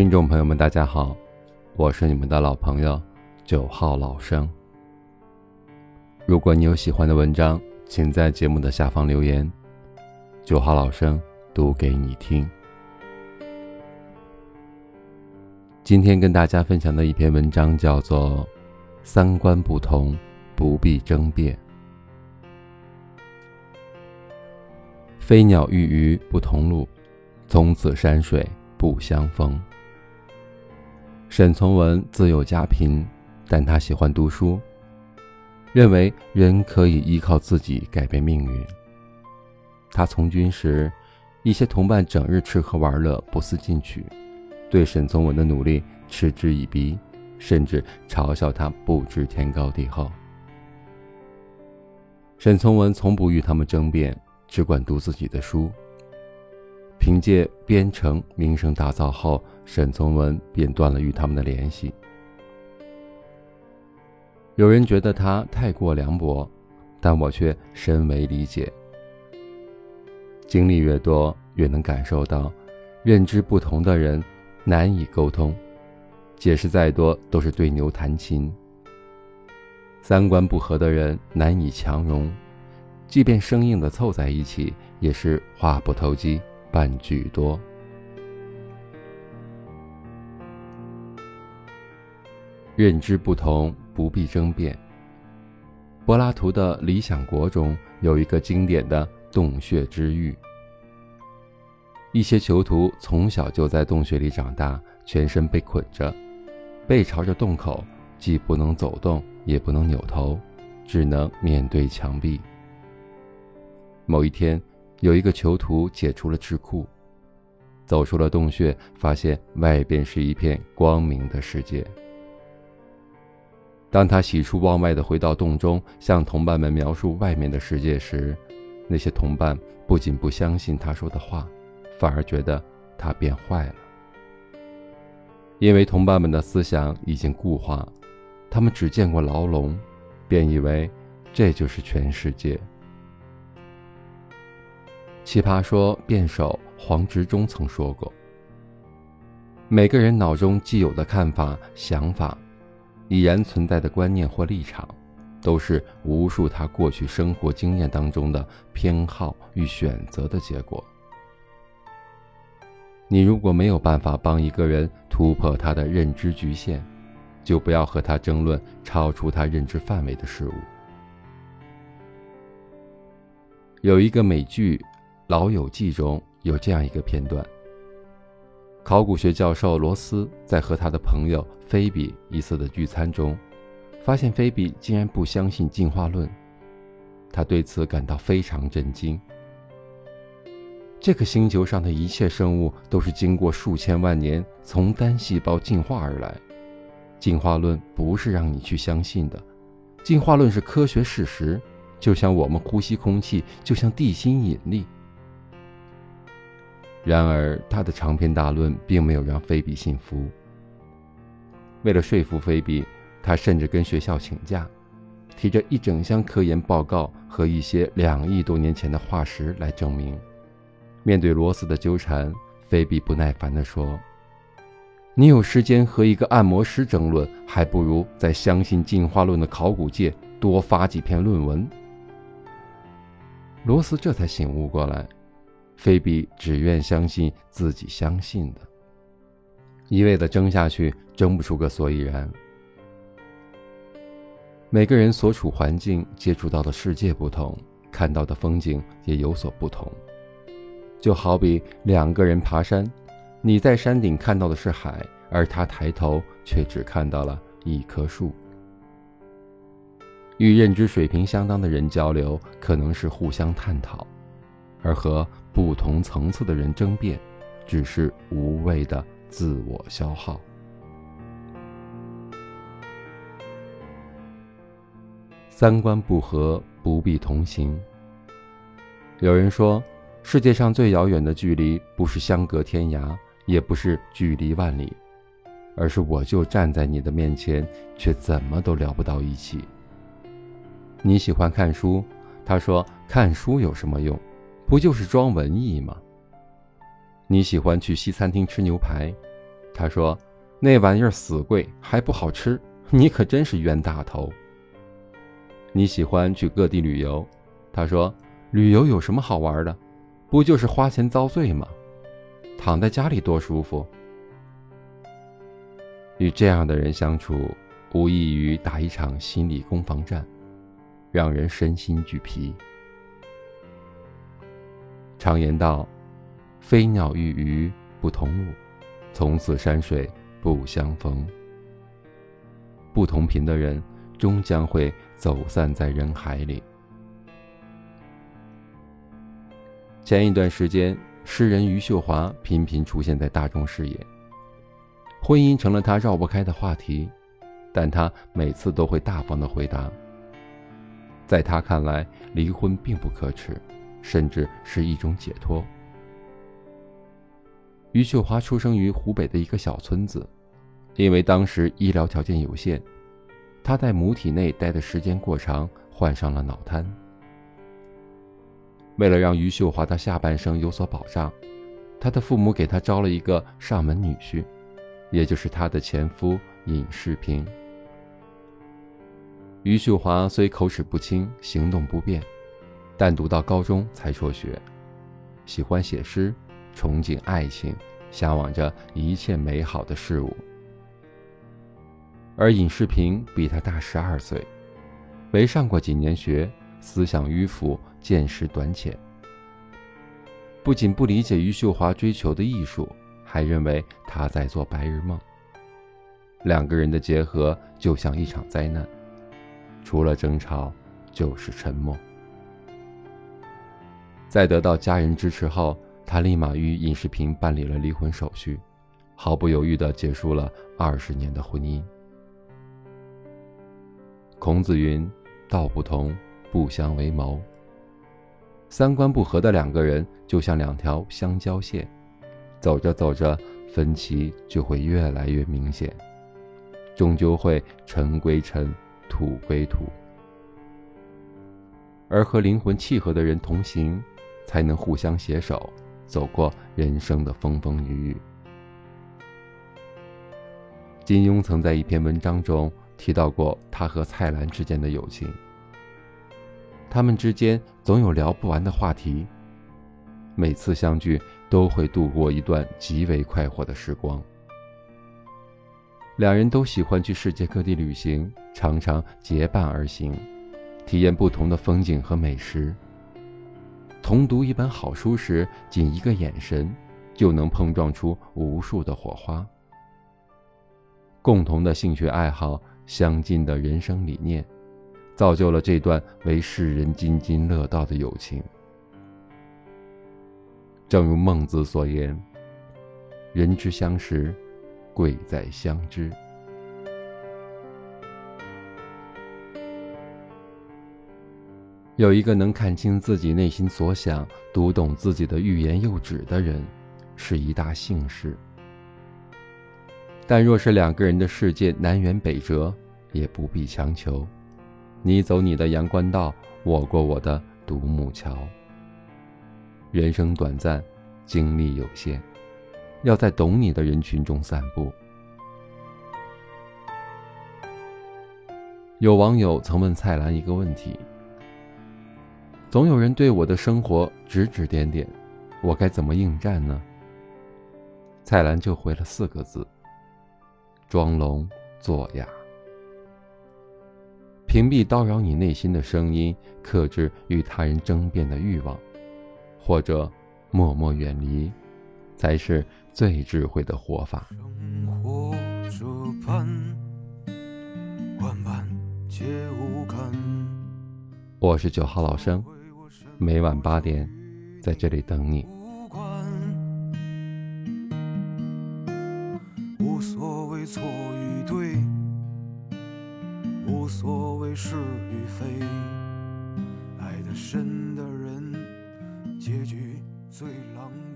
听众朋友们，大家好，我是你们的老朋友九号老生。如果你有喜欢的文章，请在节目的下方留言，九号老生读给你听。今天跟大家分享的一篇文章叫做《三观不同，不必争辩》。飞鸟与鱼不同路，从此山水不相逢。沈从文自幼家贫，但他喜欢读书，认为人可以依靠自己改变命运。他从军时，一些同伴整日吃喝玩乐，不思进取，对沈从文的努力嗤之以鼻，甚至嘲笑他不知天高地厚。沈从文从不与他们争辩。只管读自己的书。凭借《边城》名声大噪后，沈从文便断了与他们的联系。有人觉得他太过凉薄，但我却深为理解。经历越多，越能感受到，认知不同的人难以沟通，解释再多都是对牛弹琴；三观不合的人难以强融。即便生硬的凑在一起，也是话不投机半句多。认知不同，不必争辩。柏拉图的《理想国》中有一个经典的洞穴之喻：一些囚徒从小就在洞穴里长大，全身被捆着，背朝着洞口，既不能走动，也不能扭头，只能面对墙壁。某一天，有一个囚徒解除了桎梏，走出了洞穴，发现外边是一片光明的世界。当他喜出望外的回到洞中，向同伴们描述外面的世界时，那些同伴不仅不相信他说的话，反而觉得他变坏了。因为同伴们的思想已经固化，他们只见过牢笼，便以为这就是全世界。奇葩说辩手黄执中曾说过：“每个人脑中既有的看法、想法，已然存在的观念或立场，都是无数他过去生活经验当中的偏好与选择的结果。你如果没有办法帮一个人突破他的认知局限，就不要和他争论超出他认知范围的事物。”有一个美剧。《老友记》中有这样一个片段：考古学教授罗斯在和他的朋友菲比一次的聚餐中，发现菲比竟然不相信进化论，他对此感到非常震惊。这个星球上的一切生物都是经过数千万年从单细胞进化而来，进化论不是让你去相信的，进化论是科学事实，就像我们呼吸空气，就像地心引力。然而，他的长篇大论并没有让菲比信服。为了说服菲比，他甚至跟学校请假，提着一整箱科研报告和一些两亿多年前的化石来证明。面对罗斯的纠缠，菲比不耐烦地说：“你有时间和一个按摩师争论，还不如在相信进化论的考古界多发几篇论文。”罗斯这才醒悟过来。菲比只愿相信自己相信的，一味的争下去，争不出个所以然。每个人所处环境、接触到的世界不同，看到的风景也有所不同。就好比两个人爬山，你在山顶看到的是海，而他抬头却只看到了一棵树。与认知水平相当的人交流，可能是互相探讨。而和不同层次的人争辩，只是无谓的自我消耗。三观不合，不必同行。有人说，世界上最遥远的距离，不是相隔天涯，也不是距离万里，而是我就站在你的面前，却怎么都聊不到一起。你喜欢看书，他说看书有什么用？不就是装文艺吗？你喜欢去西餐厅吃牛排，他说：“那玩意儿死贵，还不好吃，你可真是冤大头。”你喜欢去各地旅游，他说：“旅游有什么好玩的？不就是花钱遭罪吗？躺在家里多舒服。”与这样的人相处，无异于打一场心理攻防战，让人身心俱疲。常言道：“飞鸟与鱼不同物，从此山水不相逢。”不同频的人，终将会走散在人海里。前一段时间，诗人余秀华频频出现在大众视野。婚姻成了他绕不开的话题，但他每次都会大方的回答。在他看来，离婚并不可耻，甚至是一种解脱。余秀华出生于湖北的一个小村子，因为当时医疗条件有限，她在母体内待的时间过长，患上了脑瘫。为了让余秀华的下半生有所保障，她的父母给她招了一个上门女婿。也就是她的前夫尹世平。余秀华虽口齿不清、行动不便，但读到高中才辍学，喜欢写诗，憧憬爱情，向往着一切美好的事物。而尹世平比他大十二岁，没上过几年学，思想迂腐，见识短浅，不仅不理解余秀华追求的艺术。还认为他在做白日梦。两个人的结合就像一场灾难，除了争吵就是沉默。在得到家人支持后，他立马与尹世平办理了离婚手续，毫不犹豫地结束了二十年的婚姻。孔子云：“道不同，不相为谋。”三观不合的两个人就像两条相交线。走着走着，分歧就会越来越明显，终究会尘归尘，土归土。而和灵魂契合的人同行，才能互相携手，走过人生的风风雨雨。金庸曾在一篇文章中提到过他和蔡澜之间的友情，他们之间总有聊不完的话题。每次相聚都会度过一段极为快活的时光。两人都喜欢去世界各地旅行，常常结伴而行，体验不同的风景和美食。同读一本好书时，仅一个眼神就能碰撞出无数的火花。共同的兴趣爱好，相近的人生理念，造就了这段为世人津津乐道的友情。正如孟子所言：“人之相识，贵在相知。”有一个能看清自己内心所想、读懂自己的欲言又止的人，是一大幸事。但若是两个人的世界南辕北辙，也不必强求，你走你的阳关道，我过我的独木桥。人生短暂，精力有限，要在懂你的人群中散步。有网友曾问蔡澜一个问题：“总有人对我的生活指指点点，我该怎么应战呢？”蔡澜就回了四个字：“装聋作哑。”屏蔽叨扰你内心的声音，克制与他人争辩的欲望。或者默默远离，才是最智慧的活法。我是九号老生，每晚八点在这里等你。无所谓错与对，无所谓是与非，爱的深的人。结局最狼狈。